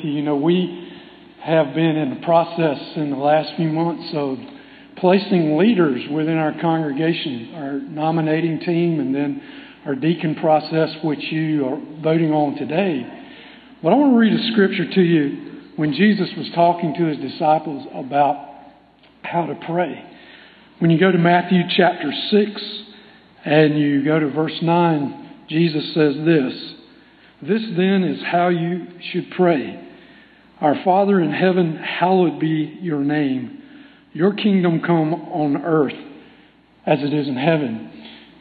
You know, we have been in the process in the last few months of placing leaders within our congregation, our nominating team, and then our deacon process, which you are voting on today. But I want to read a scripture to you when Jesus was talking to his disciples about how to pray. When you go to Matthew chapter 6 and you go to verse 9, Jesus says this This then is how you should pray. Our Father in heaven, hallowed be your name. Your kingdom come on earth as it is in heaven.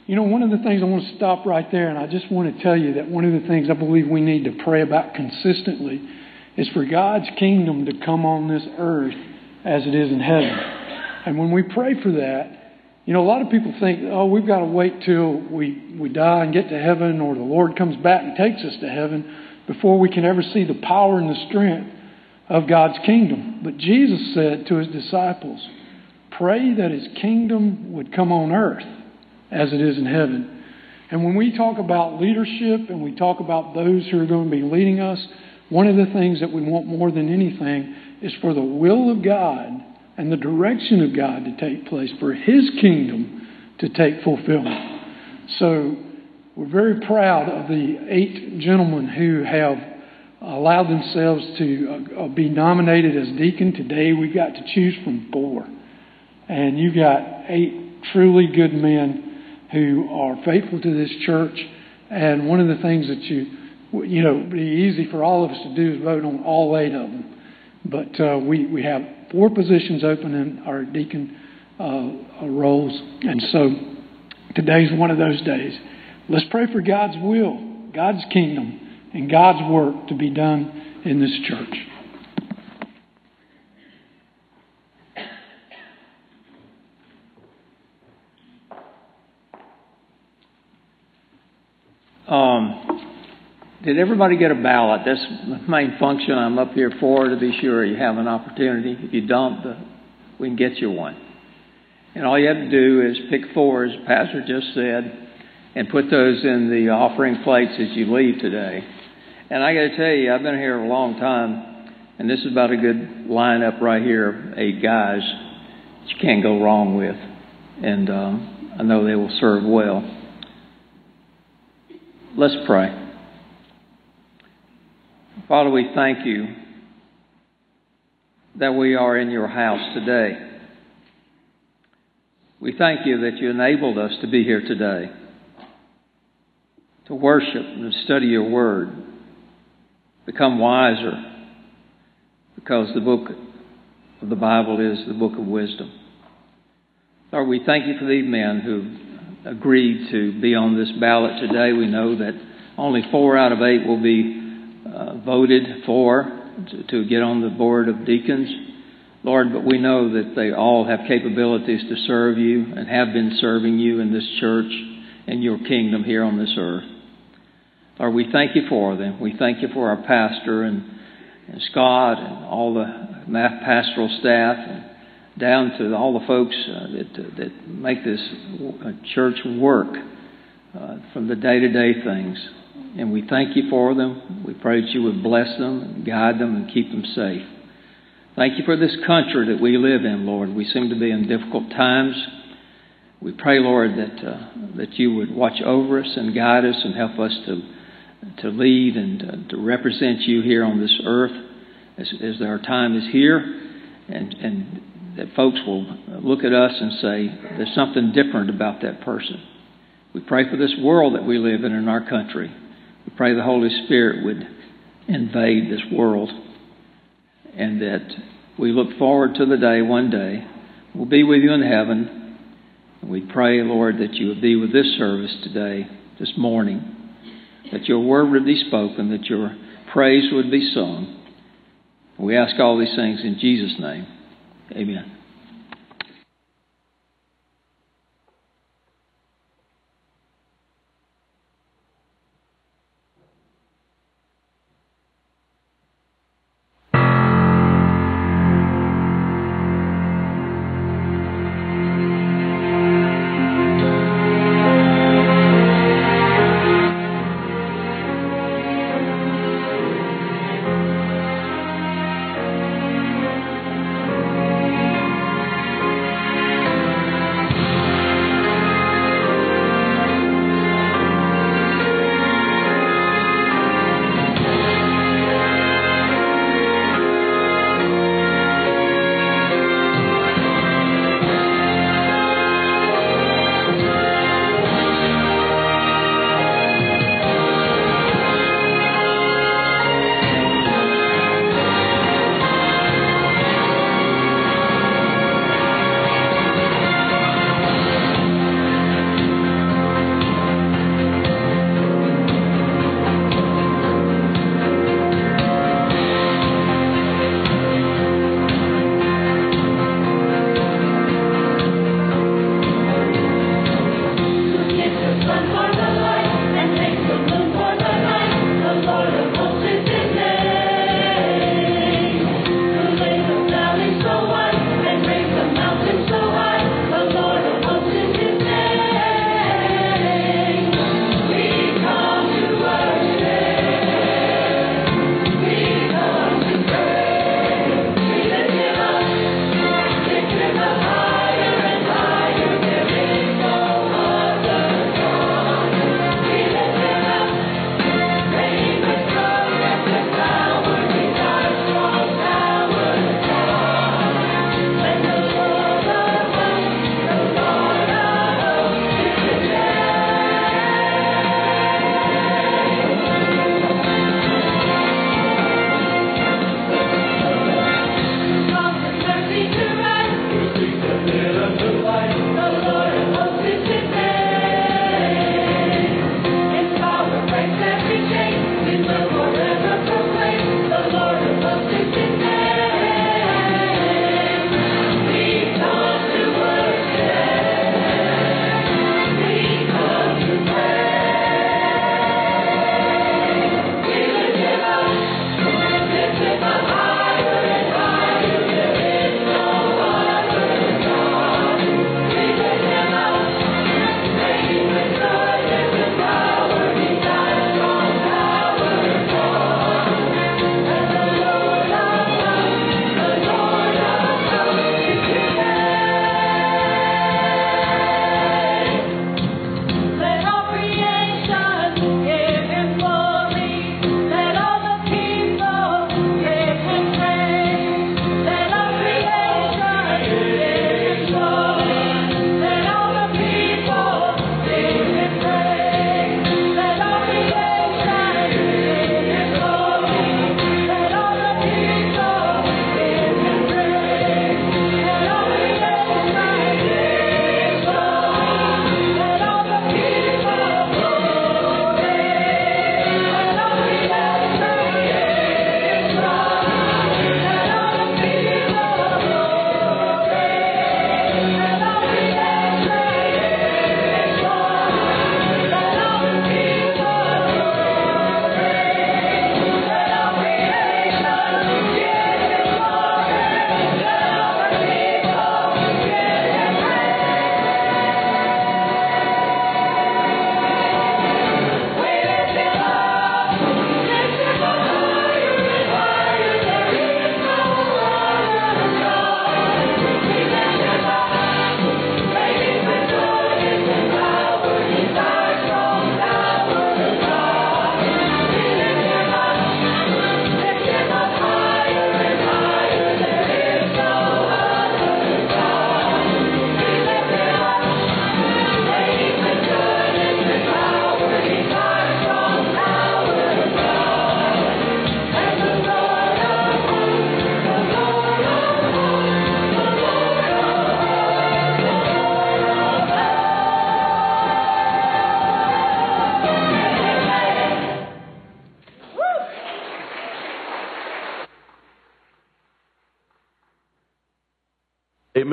You know, one of the things I want to stop right there, and I just want to tell you that one of the things I believe we need to pray about consistently is for God's kingdom to come on this earth as it is in heaven. And when we pray for that, you know, a lot of people think, oh, we've got to wait till we, we die and get to heaven, or the Lord comes back and takes us to heaven before we can ever see the power and the strength of God's kingdom. But Jesus said to his disciples, Pray that his kingdom would come on earth as it is in heaven. And when we talk about leadership and we talk about those who are going to be leading us, one of the things that we want more than anything is for the will of God and the direction of God to take place, for his kingdom to take fulfillment. So we're very proud of the eight gentlemen who have allowed themselves to uh, be nominated as deacon. Today we've got to choose from four. And you've got eight truly good men who are faithful to this church. And one of the things that you, you know, be easy for all of us to do is vote on all eight of them. But uh, we, we have four positions open in our deacon uh, roles. And so today's one of those days. Let's pray for God's will, God's kingdom and God's work to be done in this church. Um, did everybody get a ballot? That's the main function I'm up here for to be sure you have an opportunity. If you don't, the, we can get you one. And all you have to do is pick four, as Pastor just said, and put those in the offering plates as you leave today. And I got to tell you, I've been here a long time, and this is about a good lineup right here eight guys that you can't go wrong with. And um, I know they will serve well. Let's pray. Father, we thank you that we are in your house today. We thank you that you enabled us to be here today, to worship and study your word become wiser because the book of the Bible is the book of wisdom. Lord, we thank you for these men who agreed to be on this ballot today. We know that only four out of eight will be uh, voted for to, to get on the board of deacons. Lord, but we know that they all have capabilities to serve you and have been serving you in this church and your kingdom here on this earth. Lord, we thank you for them. We thank you for our pastor and, and Scott and all the pastoral staff and down to all the folks uh, that, uh, that make this uh, church work uh, from the day to day things. And we thank you for them. We pray that you would bless them and guide them and keep them safe. Thank you for this country that we live in, Lord. We seem to be in difficult times. We pray, Lord, that uh, that you would watch over us and guide us and help us to to lead and to, represent you here on this earth as, as our time is here, and, and that folks will look at us and say, there's something different about that person. We pray for this world that we live in in our country. We pray the Holy Spirit would invade this world and that we look forward to the day one day we'll be with you in heaven. And we pray, Lord, that you would be with this service today, this morning that your word would be spoken, that your praise would be sung. We ask all these things in Jesus' name. Amen.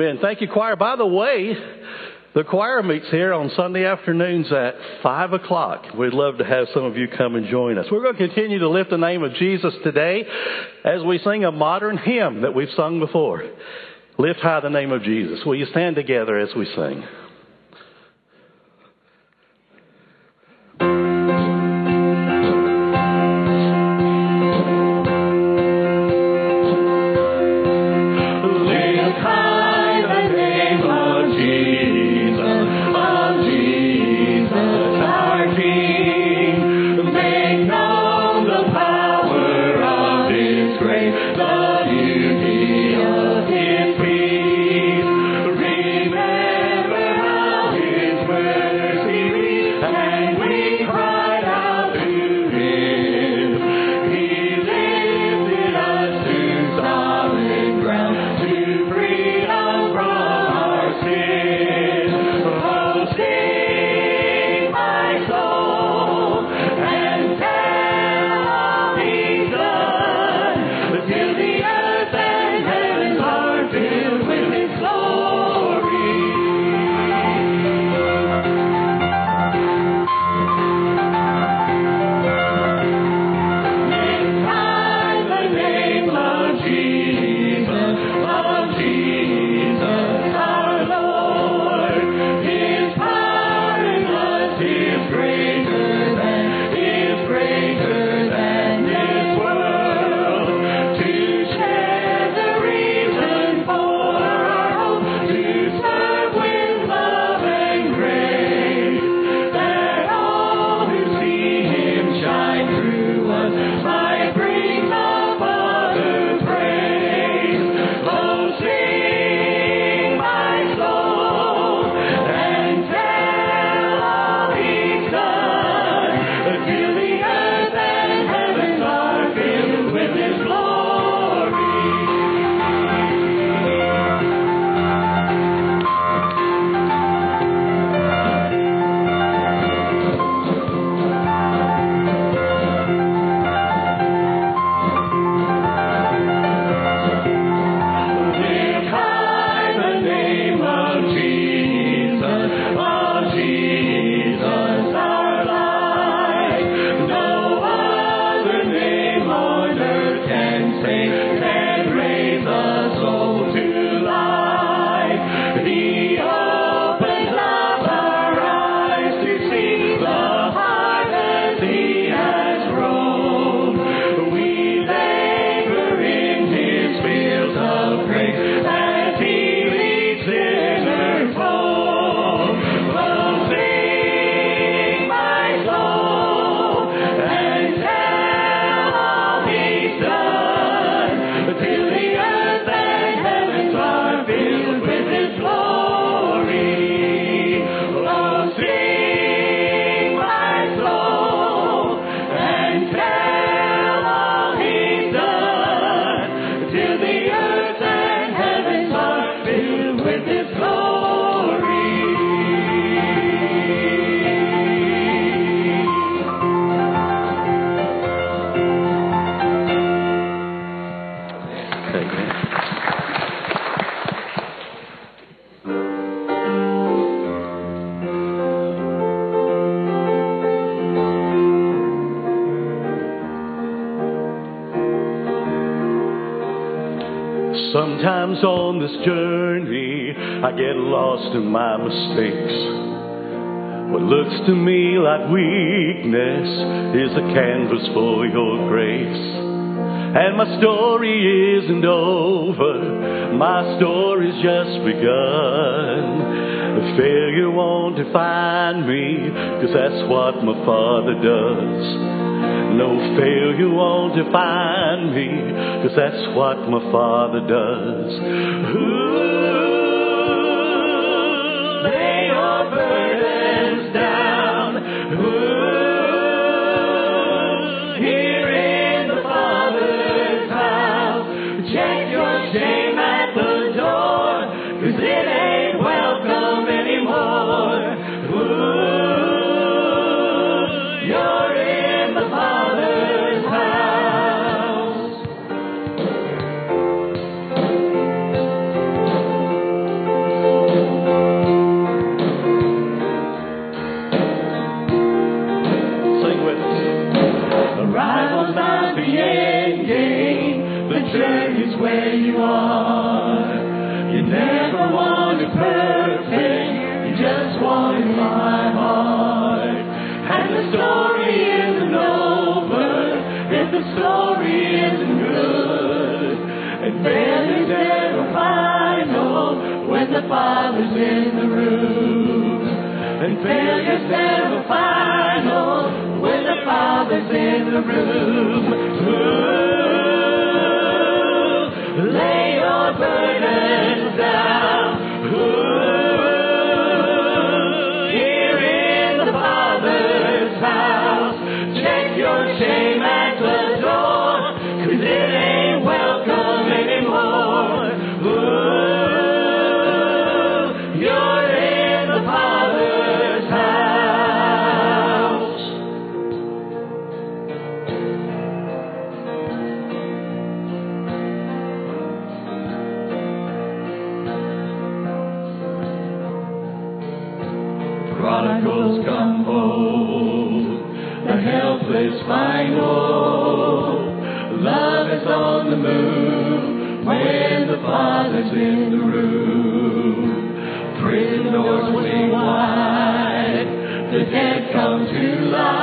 Amen. Thank you, choir. By the way, the choir meets here on Sunday afternoons at 5 o'clock. We'd love to have some of you come and join us. We're going to continue to lift the name of Jesus today as we sing a modern hymn that we've sung before. Lift high the name of Jesus. Will you stand together as we sing? Mistakes. What looks to me like weakness is a canvas for your grace. And my story isn't over, my story's just begun. Failure won't define me, cause that's what my Father does. No failure won't define me, cause that's what my Father does. Ooh. The Father's in the room. And failure's never final when the Father's in the room. Ooh, lay your burdens down. In the room. Prison doors swing wide, the dead come to life.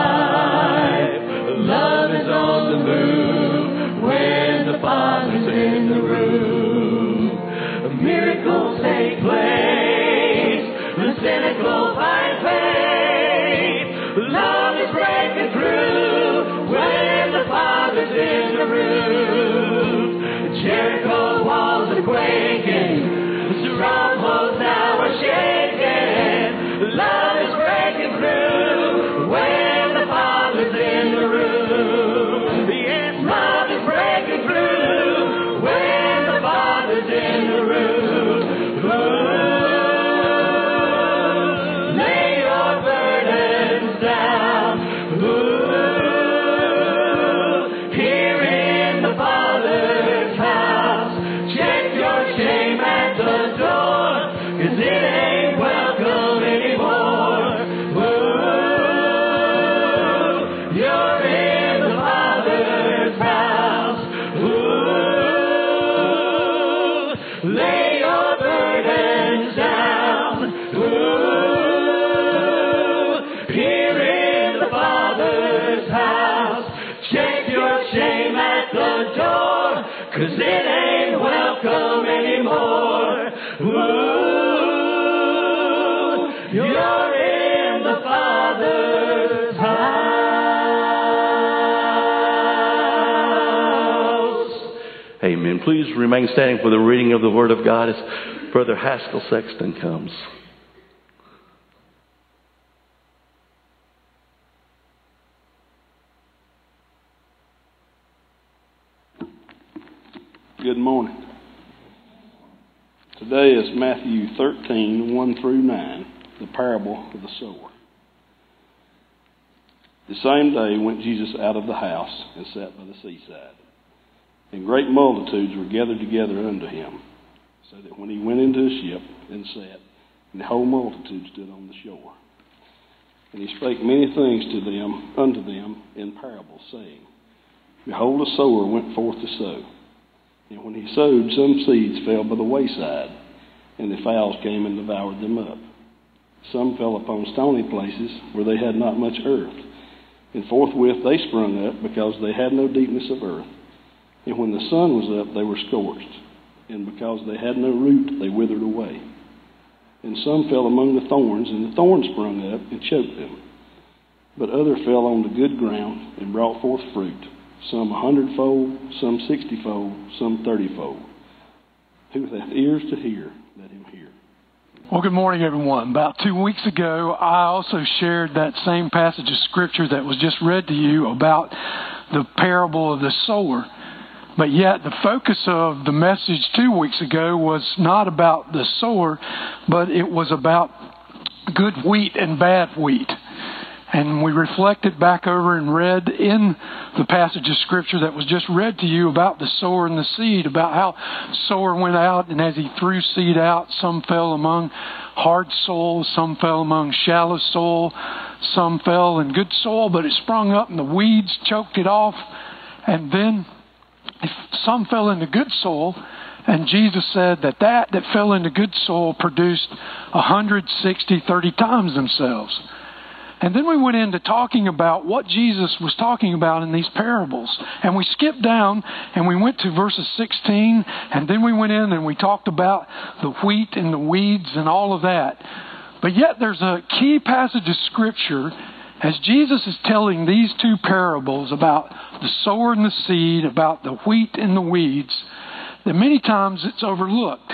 Amen. Please remain standing for the reading of the Word of God as Brother Haskell Sexton comes. Good morning. Today is Matthew 13, 1 through 9, the parable of the sower. The same day went Jesus out of the house and sat by the seaside. And great multitudes were gathered together unto him, so that when he went into a ship and sat, and the whole multitude stood on the shore. And he spake many things to them unto them in parables, saying, Behold, a sower went forth to sow. And when he sowed, some seeds fell by the wayside, and the fowls came and devoured them up. Some fell upon stony places where they had not much earth, and forthwith they sprung up, because they had no deepness of earth. And when the sun was up, they were scorched, and because they had no root, they withered away. And some fell among the thorns, and the thorns sprung up and choked them. But other fell on the good ground and brought forth fruit, some a hundredfold, some sixtyfold, some thirtyfold. Who hath ears to hear, let him hear. Well, good morning, everyone. About two weeks ago, I also shared that same passage of Scripture that was just read to you about the parable of the sower. But yet, the focus of the message two weeks ago was not about the sower, but it was about good wheat and bad wheat. And we reflected back over and read in the passage of Scripture that was just read to you about the sower and the seed, about how sower went out and as he threw seed out, some fell among hard soil, some fell among shallow soil, some fell in good soil, but it sprung up and the weeds choked it off. And then some fell into good soil, and Jesus said that that that fell into good soil produced 160, 30 times themselves. And then we went into talking about what Jesus was talking about in these parables. And we skipped down and we went to verses 16, and then we went in and we talked about the wheat and the weeds and all of that. But yet there's a key passage of Scripture as Jesus is telling these two parables about the sower and the seed, about the wheat and the weeds, that many times it's overlooked.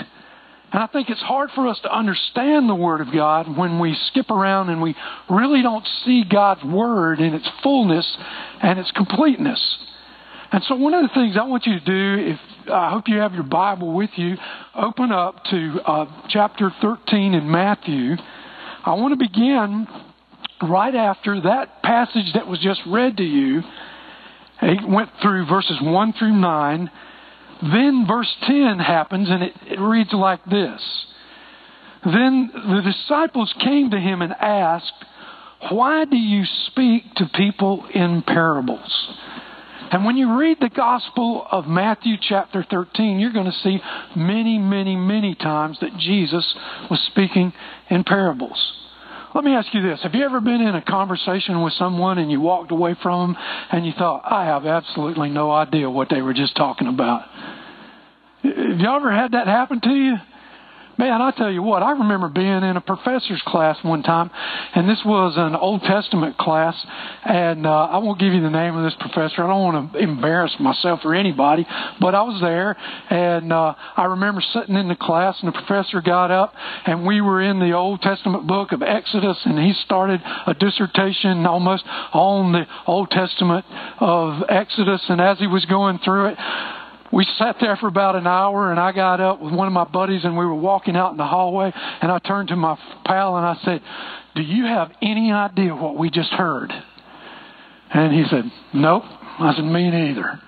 And I think it's hard for us to understand the Word of God when we skip around and we really don't see God's Word in its fullness and its completeness. And so, one of the things I want you to do, if I hope you have your Bible with you, open up to uh, chapter 13 in Matthew. I want to begin right after that passage that was just read to you. It went through verses 1 through 9. Then verse 10 happens, and it, it reads like this Then the disciples came to him and asked, Why do you speak to people in parables? And when you read the Gospel of Matthew chapter 13, you're going to see many, many, many times that Jesus was speaking in parables. Let me ask you this. Have you ever been in a conversation with someone and you walked away from them and you thought, I have absolutely no idea what they were just talking about? Have y'all ever had that happen to you? Man, I tell you what, I remember being in a professor's class one time, and this was an Old Testament class, and uh, I won't give you the name of this professor. I don't want to embarrass myself or anybody, but I was there, and uh, I remember sitting in the class, and the professor got up, and we were in the Old Testament book of Exodus, and he started a dissertation almost on the Old Testament of Exodus, and as he was going through it, we sat there for about an hour and I got up with one of my buddies and we were walking out in the hallway and I turned to my pal and I said, Do you have any idea what we just heard? And he said, Nope. I said, Me neither.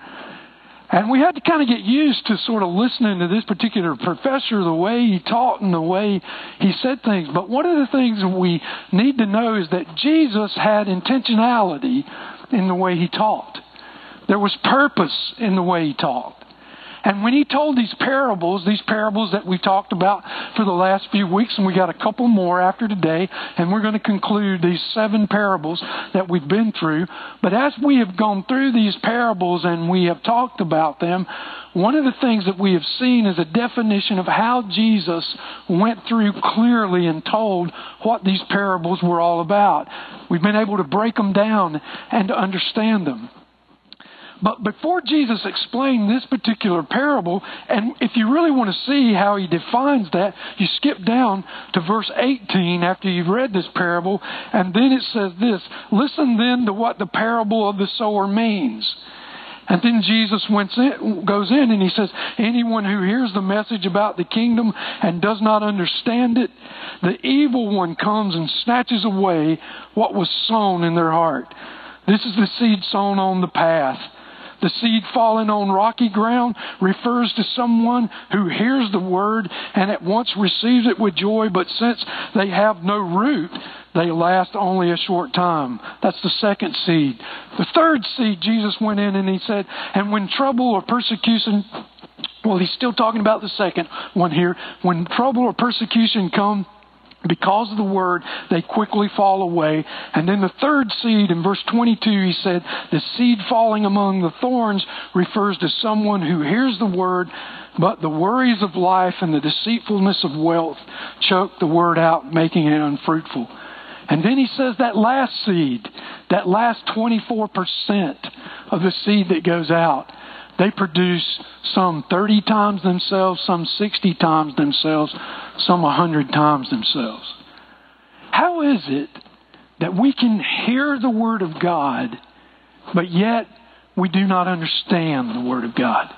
And we had to kind of get used to sort of listening to this particular professor, the way he taught and the way he said things. But one of the things we need to know is that Jesus had intentionality in the way he taught. There was purpose in the way he taught. And when he told these parables, these parables that we talked about for the last few weeks, and we got a couple more after today, and we're going to conclude these seven parables that we've been through. But as we have gone through these parables and we have talked about them, one of the things that we have seen is a definition of how Jesus went through clearly and told what these parables were all about. We've been able to break them down and to understand them. But before Jesus explained this particular parable, and if you really want to see how he defines that, you skip down to verse 18 after you've read this parable, and then it says this Listen then to what the parable of the sower means. And then Jesus in, goes in and he says, Anyone who hears the message about the kingdom and does not understand it, the evil one comes and snatches away what was sown in their heart. This is the seed sown on the path. The seed falling on rocky ground refers to someone who hears the word and at once receives it with joy, but since they have no root, they last only a short time. That's the second seed. The third seed, Jesus went in and he said, and when trouble or persecution well, he's still talking about the second one here. When trouble or persecution come, because of the word, they quickly fall away. And then the third seed, in verse 22, he said, the seed falling among the thorns refers to someone who hears the word, but the worries of life and the deceitfulness of wealth choke the word out, making it unfruitful. And then he says that last seed, that last 24% of the seed that goes out, they produce some 30 times themselves, some 60 times themselves, some 100 times themselves. How is it that we can hear the Word of God, but yet we do not understand the Word of God?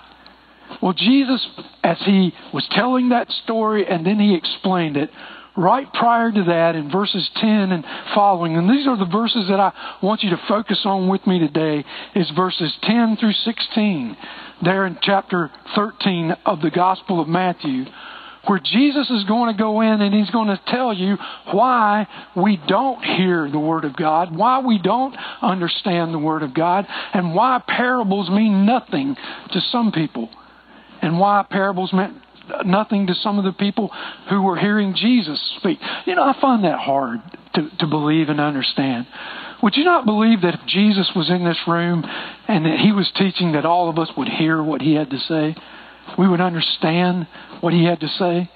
Well, Jesus, as he was telling that story and then he explained it, right prior to that in verses 10 and following, and these are the verses that I want you to focus on with me today, is verses 10 through 16, there in chapter 13 of the Gospel of Matthew, where Jesus is going to go in and he's going to tell you why we don't hear the Word of God, why we don't understand the Word of God, and why parables mean nothing to some people, and why parables meant nothing to some of the people who were hearing Jesus speak. You know, I find that hard to, to believe and understand. Would you not believe that if Jesus was in this room and that he was teaching, that all of us would hear what he had to say? We would understand what he had to say?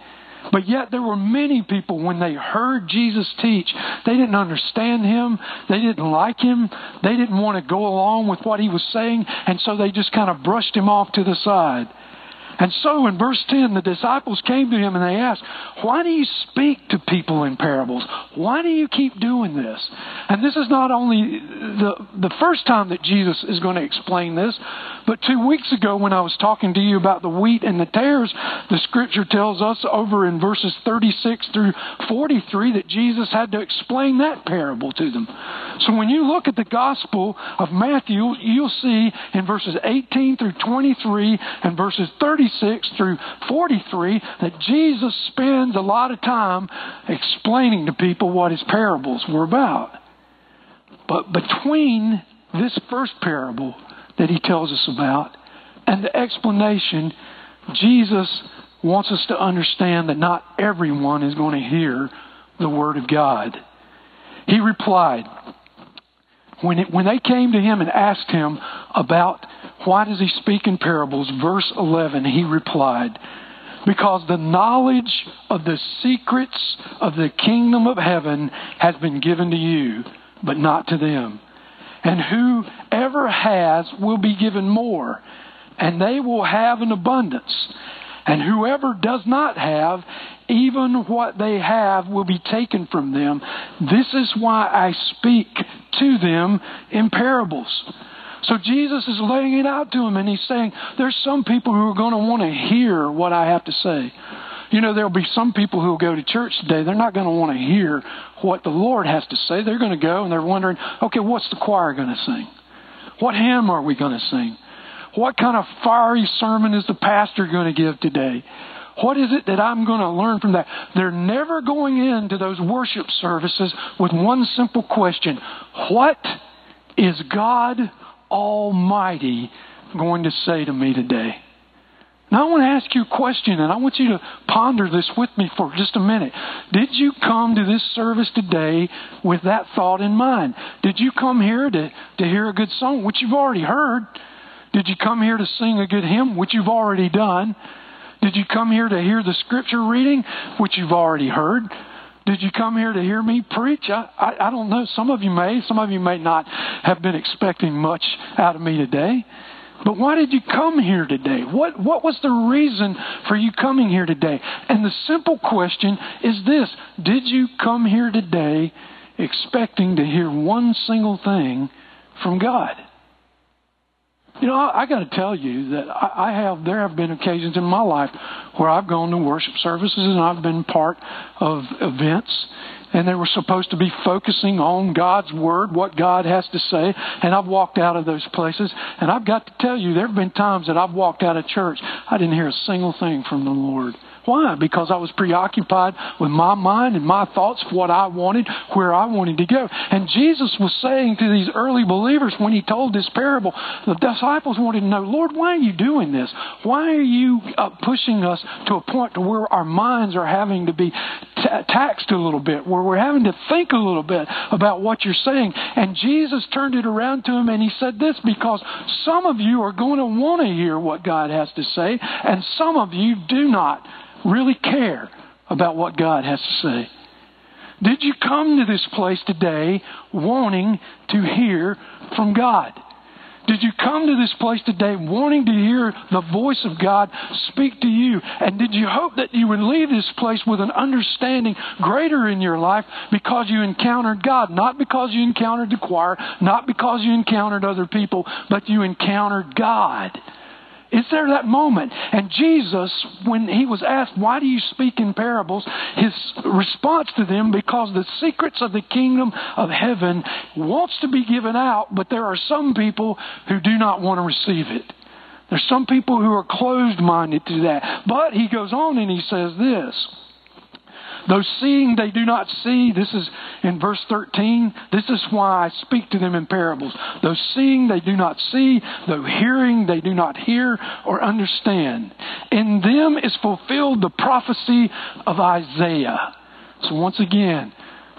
But yet there were many people when they heard Jesus teach, they didn't understand him, they didn't like him, they didn't want to go along with what he was saying, and so they just kind of brushed him off to the side. And so in verse 10, the disciples came to him and they asked, Why do you speak to people in parables? Why do you keep doing this? And this is not only the, the first time that Jesus is going to explain this, but two weeks ago when I was talking to you about the wheat and the tares, the scripture tells us over in verses 36 through 43 that Jesus had to explain that parable to them. So when you look at the Gospel of Matthew, you'll see in verses 18 through 23 and verses 30 36 through 43 that Jesus spends a lot of time explaining to people what his parables were about. But between this first parable that he tells us about and the explanation, Jesus wants us to understand that not everyone is going to hear the Word of God. He replied, when, it, when they came to him and asked him about why does he speak in parables, verse 11, he replied, Because the knowledge of the secrets of the kingdom of heaven has been given to you, but not to them. And whoever has will be given more, and they will have an abundance. And whoever does not have, even what they have will be taken from them. This is why I speak to them in parables. So Jesus is laying it out to them and he's saying, there's some people who are going to want to hear what I have to say. You know, there'll be some people who will go to church today. They're not going to want to hear what the Lord has to say. They're going to go and they're wondering, okay, what's the choir going to sing? What hymn are we going to sing? What kind of fiery sermon is the pastor going to give today? What is it that I'm going to learn from that? They're never going into those worship services with one simple question What is God Almighty going to say to me today? Now, I want to ask you a question, and I want you to ponder this with me for just a minute. Did you come to this service today with that thought in mind? Did you come here to, to hear a good song, which you've already heard? Did you come here to sing a good hymn, which you've already done? Did you come here to hear the scripture reading, which you've already heard? Did you come here to hear me preach? I, I, I don't know. Some of you may. Some of you may not have been expecting much out of me today. But why did you come here today? What, what was the reason for you coming here today? And the simple question is this Did you come here today expecting to hear one single thing from God? You know, I, I got to tell you that I, I have. There have been occasions in my life where I've gone to worship services and I've been part of events, and they were supposed to be focusing on God's word, what God has to say, and I've walked out of those places, and I've got to tell you, there have been times that I've walked out of church, I didn't hear a single thing from the Lord. Why? Because I was preoccupied with my mind and my thoughts, what I wanted, where I wanted to go. And Jesus was saying to these early believers when he told this parable, the disciples wanted to know, Lord, why are you doing this? Why are you uh, pushing us to a point to where our minds are having to be t- taxed a little bit, where we're having to think a little bit about what you're saying? And Jesus turned it around to him and he said this, because some of you are going to want to hear what God has to say, and some of you do not really care about what God has to say? Did you come to this place today wanting to hear from God? Did you come to this place today wanting to hear the voice of God speak to you? And did you hope that you would leave this place with an understanding greater in your life because you encountered God? Not because you encountered the choir, not because you encountered other people, but you encountered God. Is there that moment? And Jesus, when he was asked, Why do you speak in parables? his response to them, Because the secrets of the kingdom of heaven wants to be given out, but there are some people who do not want to receive it. There's some people who are closed minded to that. But he goes on and he says this. Though seeing they do not see, this is in verse 13, this is why I speak to them in parables. Though seeing they do not see, though hearing they do not hear or understand. In them is fulfilled the prophecy of Isaiah. So once again,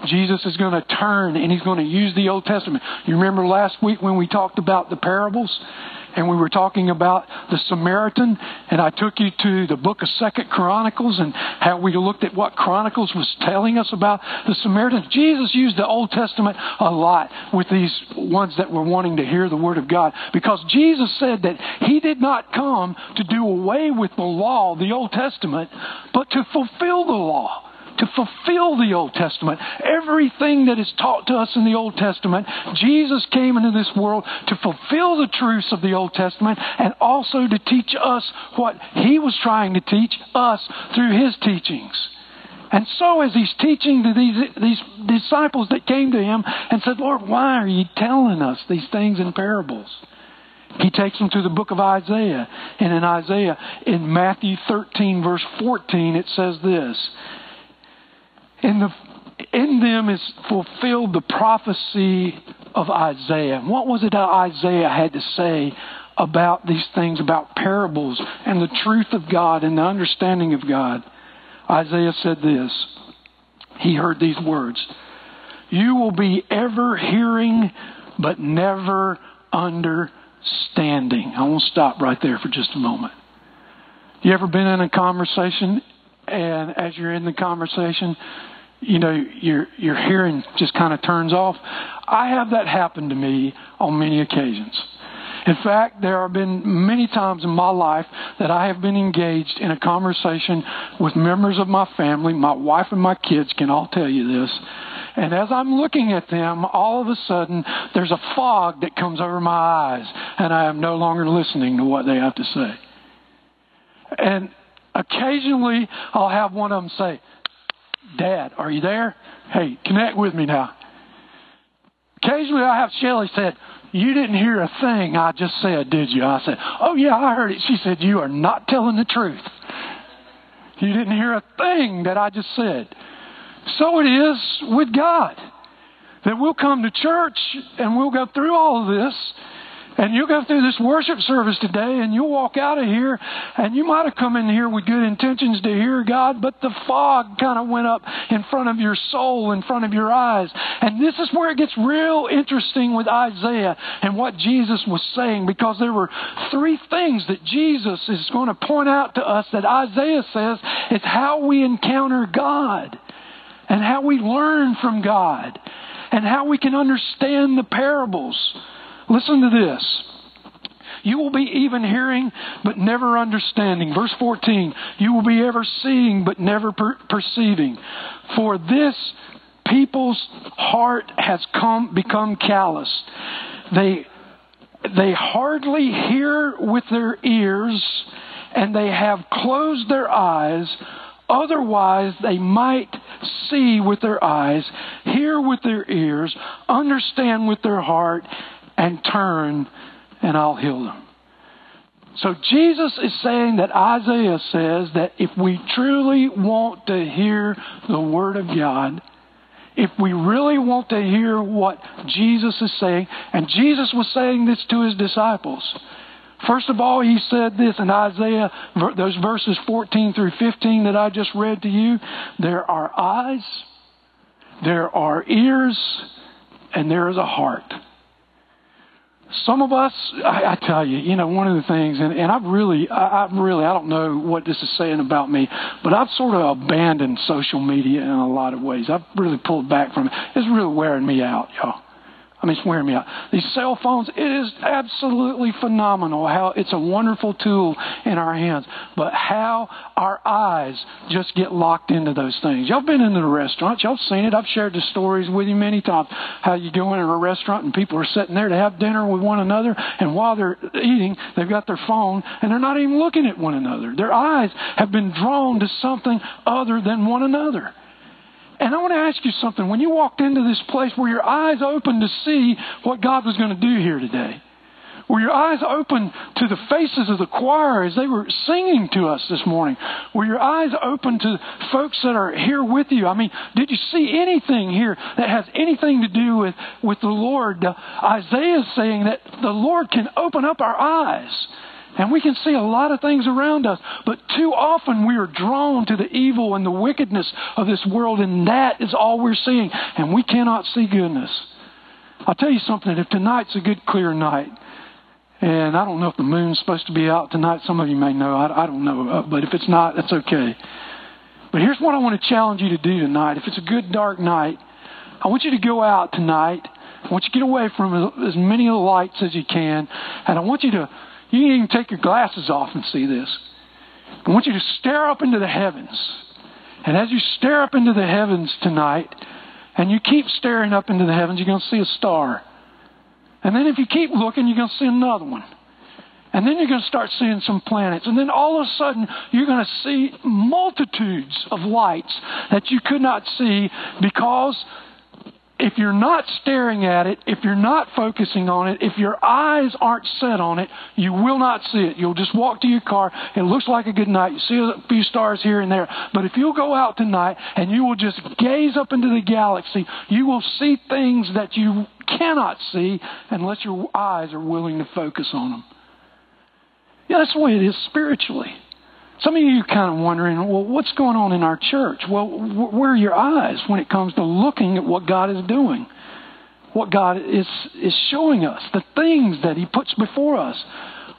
Jesus is going to turn and he's going to use the Old Testament. You remember last week when we talked about the parables? And we were talking about the Samaritan, and I took you to the book of Second Chronicles and how we looked at what Chronicles was telling us about the Samaritan. Jesus used the Old Testament a lot with these ones that were wanting to hear the Word of God because Jesus said that He did not come to do away with the law, the Old Testament, but to fulfill the law to fulfill the Old Testament. Everything that is taught to us in the Old Testament, Jesus came into this world to fulfill the truths of the Old Testament and also to teach us what He was trying to teach us through His teachings. And so, as he's teaching to these, these disciples that came to him and said, Lord, why are you telling us these things in parables? He takes them to the book of Isaiah. And in Isaiah, in Matthew 13, verse 14, it says this in, the, in them is fulfilled the prophecy of Isaiah. What was it that Isaiah had to say about these things, about parables and the truth of God and the understanding of God? Isaiah said this. He heard these words You will be ever hearing, but never understanding. I want to stop right there for just a moment. You ever been in a conversation and as you're in the conversation, you know, your your hearing just kind of turns off. I have that happen to me on many occasions. In fact, there have been many times in my life that I have been engaged in a conversation with members of my family. My wife and my kids can all tell you this. And as I'm looking at them, all of a sudden there's a fog that comes over my eyes, and I am no longer listening to what they have to say. And occasionally I'll have one of them say, Dad, are you there? Hey, connect with me now. Occasionally I have Shelly said, You didn't hear a thing I just said, did you? I said, Oh, yeah, I heard it. She said, You are not telling the truth. You didn't hear a thing that I just said. So it is with God. That we'll come to church and we'll go through all of this and you'll go through this worship service today and you'll walk out of here and you might have come in here with good intentions to hear God, but the fog kind of went up in front of your soul, in front of your eyes. And this is where it gets real interesting with Isaiah and what Jesus was saying because there were three things that Jesus is going to point out to us that Isaiah says is how we encounter God and how we learn from God and how we can understand the parables. Listen to this. You will be even hearing, but never understanding. Verse 14, you will be ever seeing, but never per- perceiving. For this people's heart has come, become callous. They, they hardly hear with their ears, and they have closed their eyes. Otherwise, they might see with their eyes, hear with their ears, understand with their heart, and turn, and I'll heal them. So Jesus is saying that Isaiah says that if we truly want to hear the Word of God, if we really want to hear what Jesus is saying, and Jesus was saying this to his disciples. First of all, he said this in Isaiah, those verses 14 through 15 that I just read to you. There are eyes, there are ears, and there is a heart. Some of us, I, I tell you, you know, one of the things, and, and I've really, I, I've really, I don't know what this is saying about me, but I've sort of abandoned social media in a lot of ways. I've really pulled back from it. It's really wearing me out, y'all. I mean, it's wearing me out. These cell phones, it is absolutely phenomenal how it's a wonderful tool in our hands, but how our eyes just get locked into those things. Y'all been into the restaurant, y'all seen it. I've shared the stories with you many times. How you go in a restaurant and people are sitting there to have dinner with one another, and while they're eating, they've got their phone and they're not even looking at one another. Their eyes have been drawn to something other than one another. And I want to ask you something. When you walked into this place, were your eyes open to see what God was going to do here today? Were your eyes open to the faces of the choir as they were singing to us this morning? Were your eyes open to folks that are here with you? I mean, did you see anything here that has anything to do with, with the Lord? Uh, Isaiah is saying that the Lord can open up our eyes. And we can see a lot of things around us, but too often we are drawn to the evil and the wickedness of this world, and that is all we're seeing, and we cannot see goodness. I'll tell you something, if tonight's a good, clear night, and I don't know if the moon's supposed to be out tonight. Some of you may know. I, I don't know. Uh, but if it's not, that's okay. But here's what I want to challenge you to do tonight. If it's a good, dark night, I want you to go out tonight. I want you to get away from as many lights as you can. And I want you to, you can even take your glasses off and see this. I want you to stare up into the heavens. And as you stare up into the heavens tonight, and you keep staring up into the heavens, you're going to see a star. And then if you keep looking, you're going to see another one. And then you're going to start seeing some planets. And then all of a sudden, you're going to see multitudes of lights that you could not see because if you're not staring at it, if you're not focusing on it, if your eyes aren't set on it, you will not see it. You'll just walk to your car. It looks like a good night. You see a few stars here and there. But if you'll go out tonight and you will just gaze up into the galaxy, you will see things that you cannot see unless your eyes are willing to focus on them. Yeah, that's the way it is spiritually. Some of you kind of wondering, well, what's going on in our church? Well, where are your eyes when it comes to looking at what God is doing? What God is, is showing us, the things that He puts before us.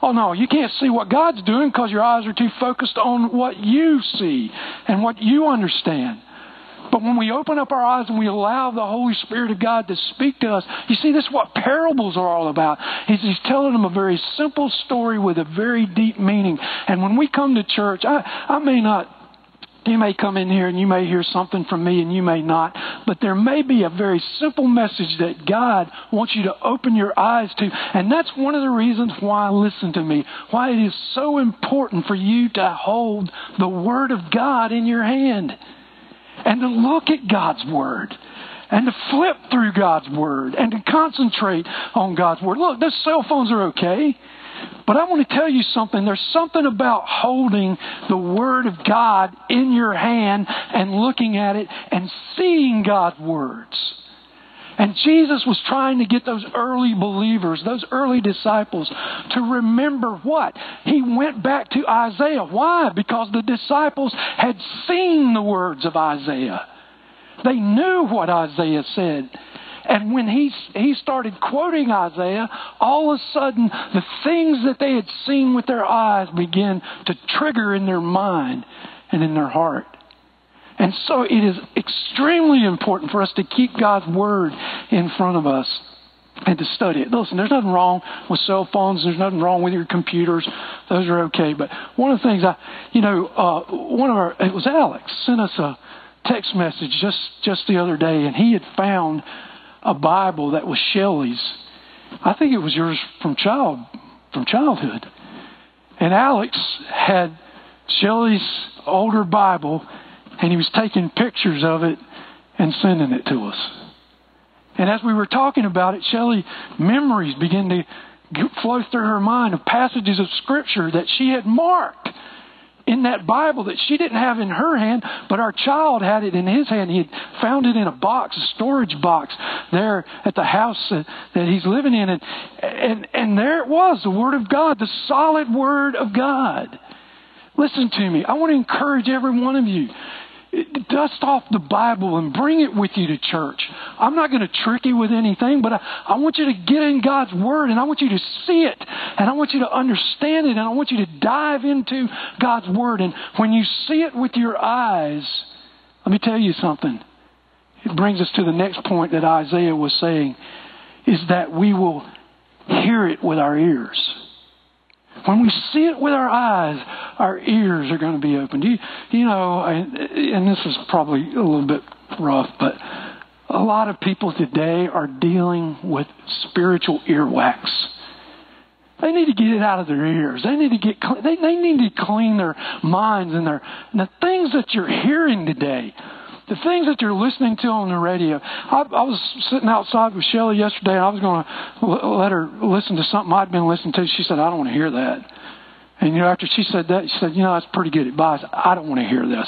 Oh, no, you can't see what God's doing because your eyes are too focused on what you see and what you understand. But when we open up our eyes and we allow the Holy Spirit of God to speak to us, you see, this is what parables are all about. He's, he's telling them a very simple story with a very deep meaning. And when we come to church, I, I may not you may come in here and you may hear something from me and you may not, but there may be a very simple message that God wants you to open your eyes to. And that's one of the reasons why, listen to me, why it is so important for you to hold the Word of God in your hand and to look at God's Word and to flip through God's Word and to concentrate on God's Word. Look, those cell phones are okay. But I want to tell you something. There's something about holding the Word of God in your hand and looking at it and seeing God's words. And Jesus was trying to get those early believers, those early disciples, to remember what? He went back to Isaiah. Why? Because the disciples had seen the words of Isaiah. They knew what Isaiah said. And when he, he started quoting Isaiah, all of a sudden the things that they had seen with their eyes began to trigger in their mind and in their heart. And so it is extremely important for us to keep God's Word in front of us and to study it. Listen, there's nothing wrong with cell phones. There's nothing wrong with your computers. Those are okay. But one of the things I, you know, uh, one of our, it was Alex sent us a text message just, just the other day, and he had found a Bible that was Shelley's. I think it was yours from child, from childhood. And Alex had Shelley's older Bible and he was taking pictures of it and sending it to us. And as we were talking about it, Shelley, memories began to flow through her mind of passages of Scripture that she had marked in that Bible that she didn't have in her hand, but our child had it in his hand. He had found it in a box, a storage box, there at the house that, he's living in. And, and, and there it was, the Word of God, the solid Word of God. Listen to me. I want to encourage every one of you dust off the Bible and bring it with you to church. I'm not going to trick you with anything, but I, I, want you to get in God's Word and I want you to see it and I want you to understand it and I want you to dive into God's Word. And when you see it with your eyes, let me tell you something. It brings us to the next point that Isaiah was saying is that we will hear it with our ears. When we see it with our eyes, our ears are going to be opened. You, you know, and, and this is probably a little bit rough, but a lot of people today are dealing with spiritual earwax. They need to get it out of their ears. They need to get they, they need to clean their minds and their and the things that you're hearing today. The things that you're listening to on the radio. I, I was sitting outside with Shelly yesterday, and I was going to l- let her listen to something I'd been listening to. She said, I don't want to hear that. And, you know, after she said that, she said, you know, that's pretty good advice. I don't want to hear this.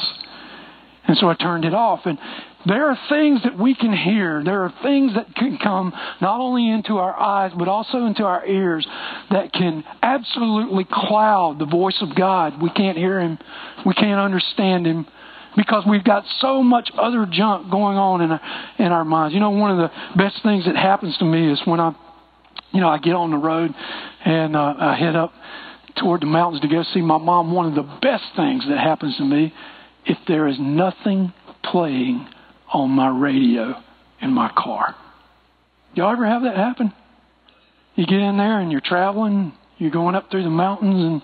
And so I turned it off. And there are things that we can hear. There are things that can come not only into our eyes, but also into our ears that can absolutely cloud the voice of God. We can't hear Him. We can't understand Him because we've got so much other junk going on in our, in our minds. You know, one of the best things that happens to me is when I, you know, I get on the road and uh, I head up toward the mountains to go see my mom. One of the best things that happens to me if there is nothing playing on my radio in my car. Y'all ever have that happen? You get in there and you're traveling, you're going up through the mountains and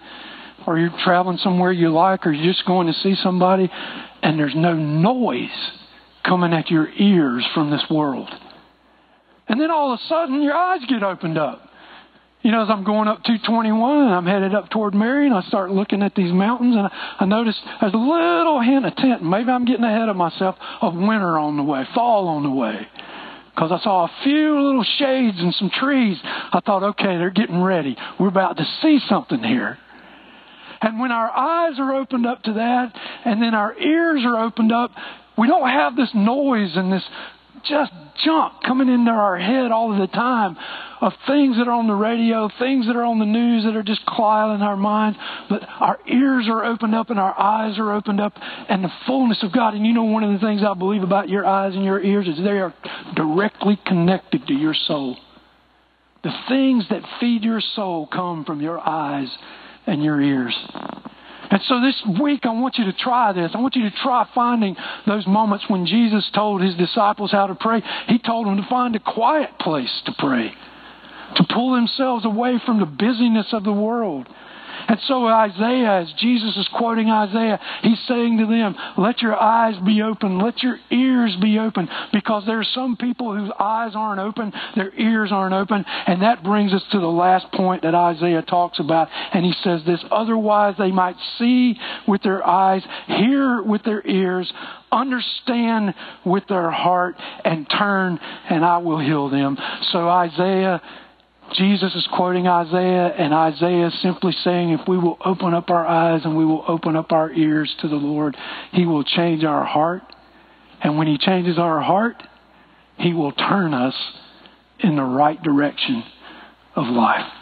or you're traveling somewhere you like or you're just going to see somebody and there's no noise coming at your ears from this world. And then all of a sudden your eyes get opened up. You know, as I'm going up 221 and I'm headed up toward Marion, I start looking at these mountains and I, notice there's a little hint of tent. Maybe I'm getting ahead of myself of winter on the way, fall on the way. Because I saw a few little shades and some trees. I thought, okay, they're getting ready. We're about to see something here. And when our eyes are opened up to that, and then our ears are opened up, we don't have this noise and this just junk coming into our head all of the time of things that are on the radio, things that are on the news that are just clouding our minds. But our ears are opened up and our eyes are opened up and the fullness of God. And you know, one of the things I believe about your eyes and your ears is they are directly connected to your soul. The things that feed your soul come from your eyes and your ears. And so this week, I want you to try this. I want you to try finding those moments when Jesus told his disciples how to pray. He told them to find a quiet place to pray, to pull themselves away from the busyness of the world and so Isaiah, as Jesus is quoting Isaiah, he's saying to them, let your eyes be open, let your ears be open, because there are some people whose eyes aren't open, their ears aren't open, and that brings us to the last point that Isaiah talks about, and he says this, otherwise they might see with their eyes, hear with their ears, understand with their heart, and turn, and I will heal them. So Isaiah Jesus is quoting Isaiah, and Isaiah is simply saying if we will open up our eyes and we will open up our ears to the Lord, He will change our heart. And when He changes our heart, He will turn us in the right direction of life.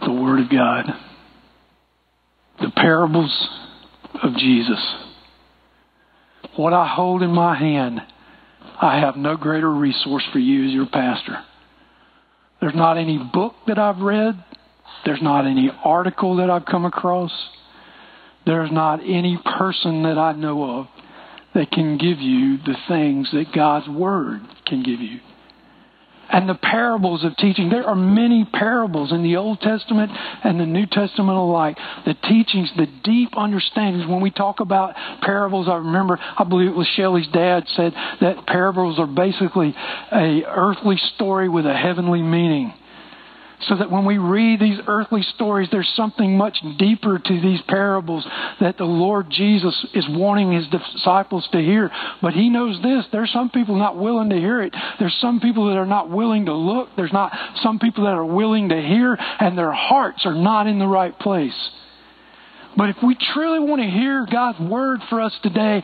The Word of God, the parables of Jesus. What I hold in my hand I have no greater resource for you as your pastor. There's not any book that I've read. There's not any article that I've come across. There's not any person that I know of that can give you the things that God's Word can give you and the parables of teaching. There are many parables in the Old Testament and the New Testament alike. The teachings, the deep understandings. When we talk about parables, I remember, I believe it was Shelley's dad said that parables are basically a earthly story with a heavenly meaning. So that when we read these earthly stories, there's something much deeper to these parables that the Lord Jesus is wanting his disciples to hear. But he knows this. There's some people not willing to hear it. There's some people that are not willing to look. There's not some people that are willing to hear and their hearts are not in the right place. But if we truly want to hear God's word for us today,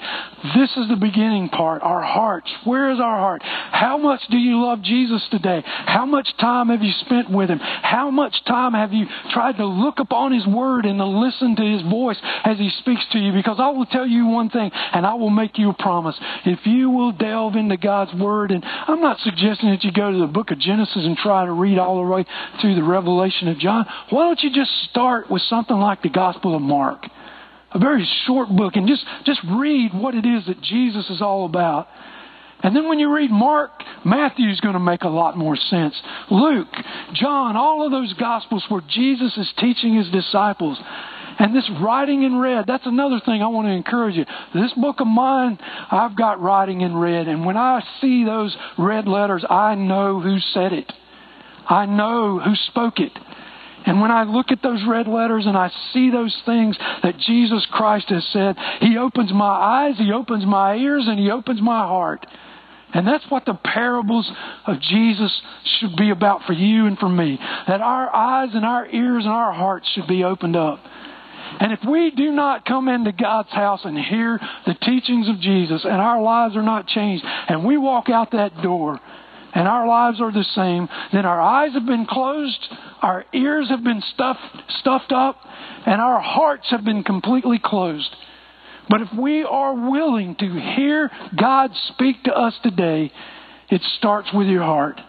this is the beginning part. Our hearts. Where is our heart? How much do you love Jesus today? How much time have you spent with Him? How much time have you tried to look upon His word and to listen to His voice as He speaks to you? Because I will tell you one thing, and I will make you a promise. If you will delve into God's word, and I'm not suggesting that you go to the book of Genesis and try to read all the way through the revelation of John. Why don't you just start with something like the Gospel of Mark? Mark. A very short book, and just, just read what it is that Jesus is all about. And then when you read Mark, Matthew's going to make a lot more sense. Luke, John, all of those Gospels where Jesus is teaching his disciples. And this writing in red, that's another thing I want to encourage you. This book of mine, I've got writing in red. And when I see those red letters, I know who said it. I know who spoke it. And when I look at those red letters and I see those things that Jesus Christ has said, He opens my eyes, He opens my ears, and He opens my heart. And that's what the parables of Jesus should be about for you and for me. That our eyes and our ears and our hearts should be opened up. And if we do not come into God's house and hear the teachings of Jesus and our lives are not changed and we walk out that door and our lives are the same, then our eyes have been closed, our ears have been stuffed, stuffed up, and our hearts have been completely closed. But if we are willing to hear God speak to us today, it starts with your heart.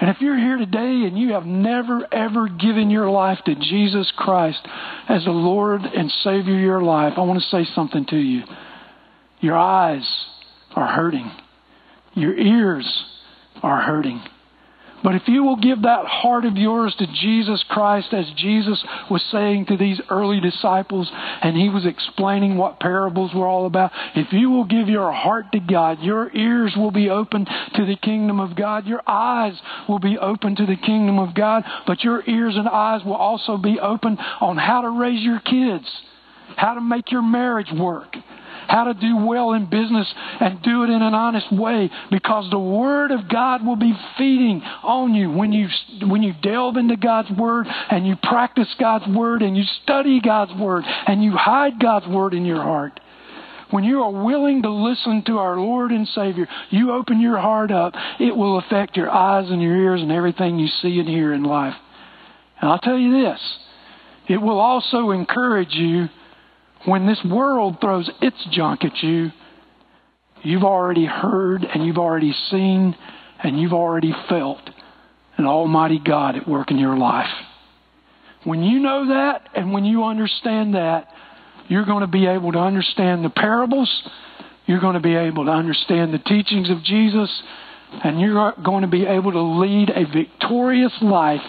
And if you're here today and you have never, ever given your life to Jesus Christ as the Lord and Savior of your life, I want to say something to you. Your eyes are hurting. Your ears are hurting. But if you will give that heart of yours to Jesus Christ, as Jesus was saying to these early disciples, and he was explaining what parables were all about, if you will give your heart to God, your ears will be open to the kingdom of God, your eyes will be open to the kingdom of God, but your ears and eyes will also be open on how to raise your kids, how to make your marriage work how to do well in business and do it in an honest way because the Word of God will be feeding on you when you, when you delve into God's Word and you practice God's Word and you study God's Word and you hide God's Word in your heart. When you are willing to listen to our Lord and Savior, you open your heart up, it will affect your eyes and your ears and everything you see and hear in life. And I'll tell you this it will also encourage you when this world throws its junk at you, you've already heard and you've already seen and you've already felt an Almighty God at work in your life. When you know that and when you understand that, you're going to be able to understand the parables, you're going to be able to understand the teachings of Jesus, and you're going to be able to lead a victorious life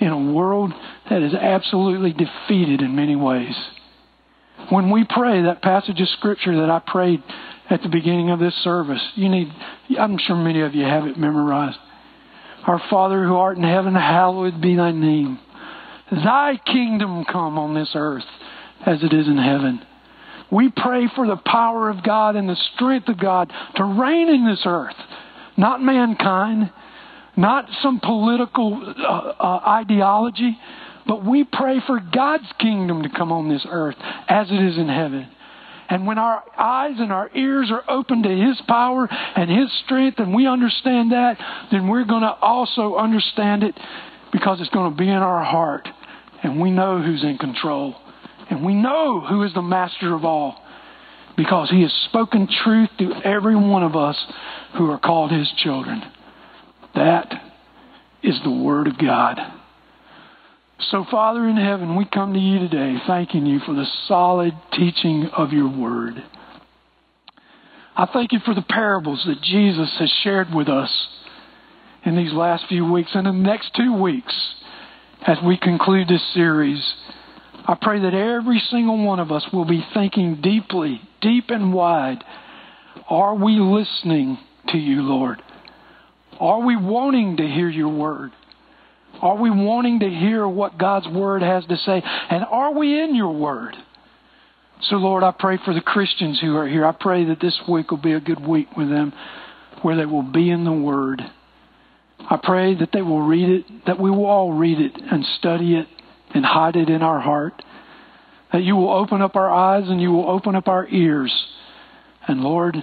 in a world that is absolutely defeated in many ways. When we pray that passage of Scripture that I prayed at the beginning of this service, you need, I'm sure many of you have it memorized. Our Father who art in heaven, hallowed be thy name. Thy kingdom come on this earth as it is in heaven. We pray for the power of God and the strength of God to reign in this earth, not mankind, not some political uh, uh, ideology, but we pray for God's kingdom to come on this earth as it is in heaven. And when our eyes and our ears are open to His power and His strength, and we understand that, then we're going to also understand it because it's going to be in our heart. And we know who's in control. And we know who is the master of all because He has spoken truth to every one of us who are called His children. That is the Word of God. So, Father in heaven, we come to you today thanking you for the solid teaching of your word. I thank you for the parables that Jesus has shared with us in these last few weeks and in the next two weeks as we conclude this series. I pray that every single one of us will be thinking deeply, deep and wide. Are we listening to you, Lord? Are we wanting to hear your word? Are we wanting to hear what God's Word has to say? And are we in your Word? So, Lord, I pray for the Christians who are here. I pray that this week will be a good week with them where they will be in the Word. I pray that they will read it, that we will all read it and study it and hide it in our heart. That you will open up our eyes and you will open up our ears. And Lord,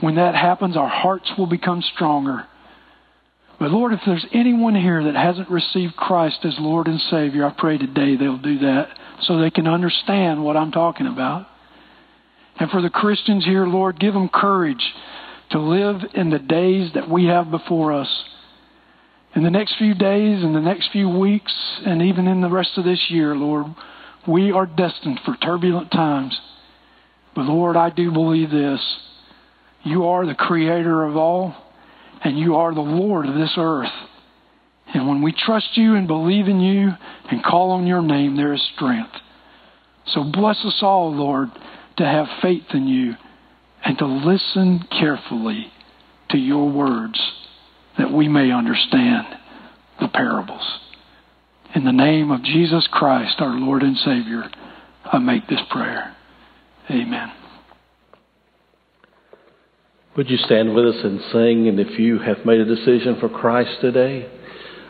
when that happens, our hearts will become stronger but Lord, if there's anyone here that hasn't received Christ as Lord and Savior, I pray today they'll do that so they can understand what I'm talking about. And for the Christians here, Lord, give them courage to live in the days that we have before us. In the next few days, in the next few weeks, and even in the rest of this year, Lord, we are destined for turbulent times. But Lord, I do believe this. You are the creator of all and you are the Lord of this earth. And when we trust you and believe in you and call on your name, there is strength. So bless us all, Lord, to have faith in you and to listen carefully to your words that we may understand the parables. In the name of Jesus Christ, our Lord and Savior, I make this prayer. Amen. Would you stand with us and sing? And if you have made a decision for Christ today,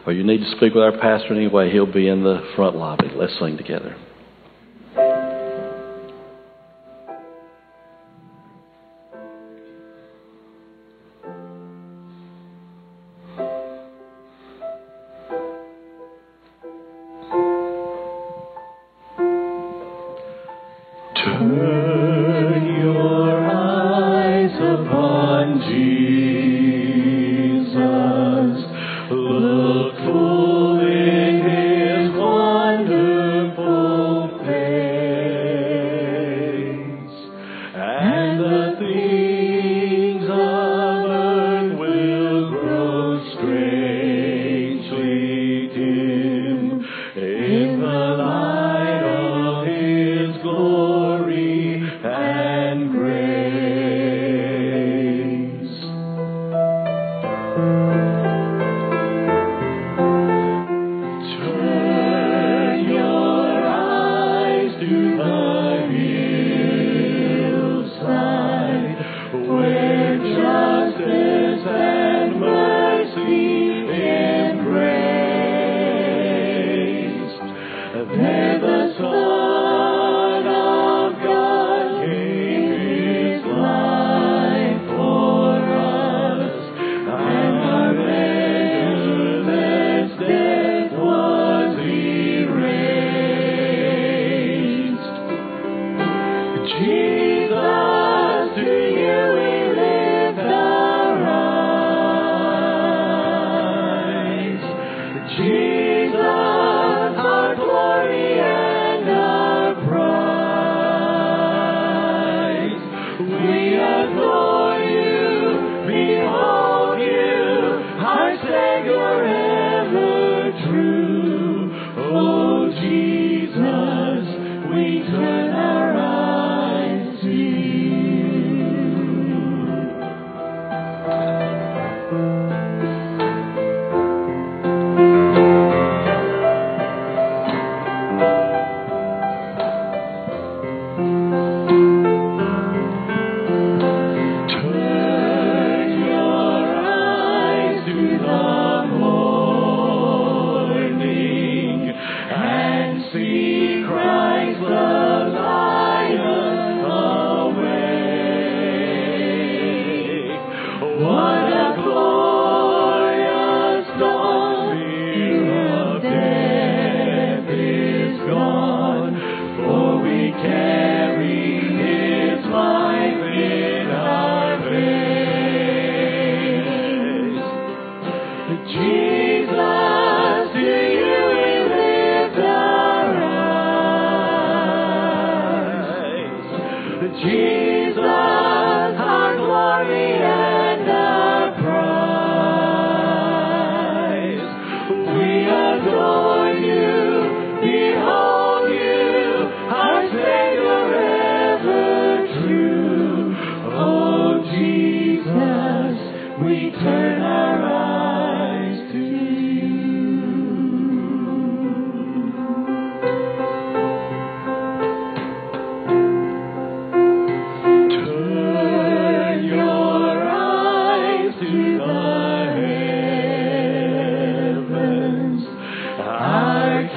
or you need to speak with our pastor anyway, he'll be in the front lobby. Let's sing together.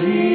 see.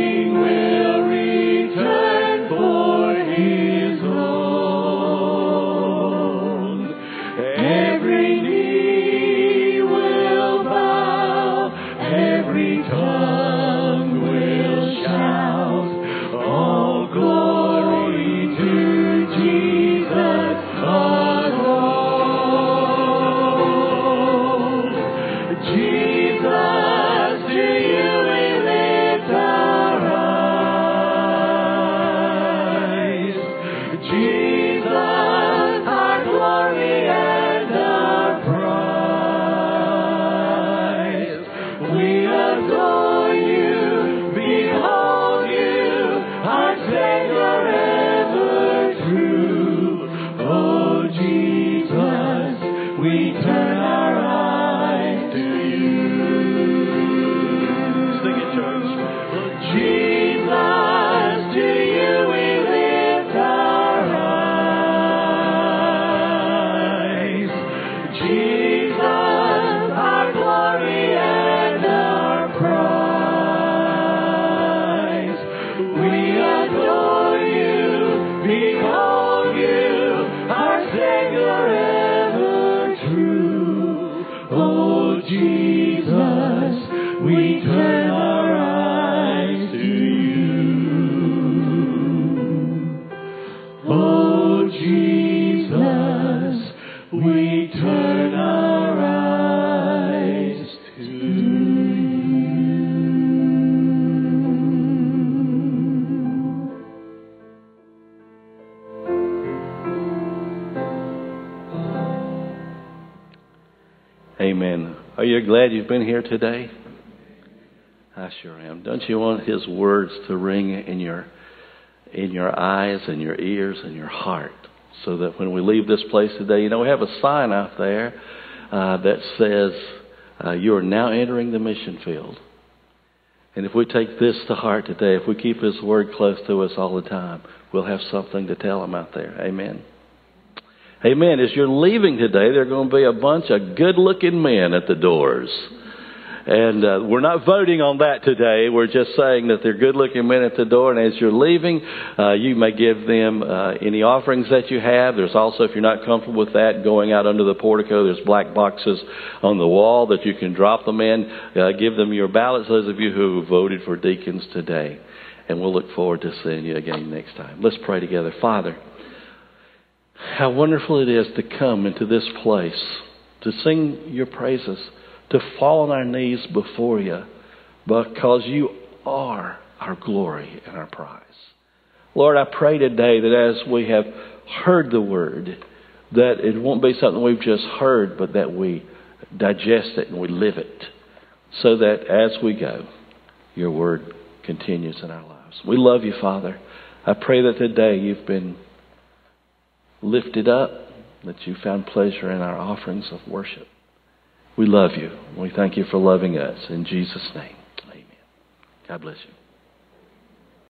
Are you glad you've been here today? I sure am. Don't you want His words to ring in your in your eyes and your ears and your heart, so that when we leave this place today, you know we have a sign out there uh, that says uh, you are now entering the mission field. And if we take this to heart today, if we keep His Word close to us all the time, we'll have something to tell them out there. Amen. Amen. As you're leaving today, there are going to be a bunch of good looking men at the doors. And uh, we're not voting on that today. We're just saying that they're good looking men at the door. And as you're leaving, uh, you may give them uh, any offerings that you have. There's also, if you're not comfortable with that, going out under the portico, there's black boxes on the wall that you can drop them in. Uh, give them your ballots, those of you who voted for deacons today. And we'll look forward to seeing you again next time. Let's pray together. Father, how wonderful it is to come into this place, to sing your praises to fall on our knees before you because you are our glory and our prize. Lord, I pray today that as we have heard the word, that it won't be something we've just heard, but that we digest it and we live it so that as we go, your word continues in our lives. We love you, Father. I pray that today you've been lifted up, that you found pleasure in our offerings of worship. We love you. We thank you for loving us. In Jesus' name, amen. God bless you.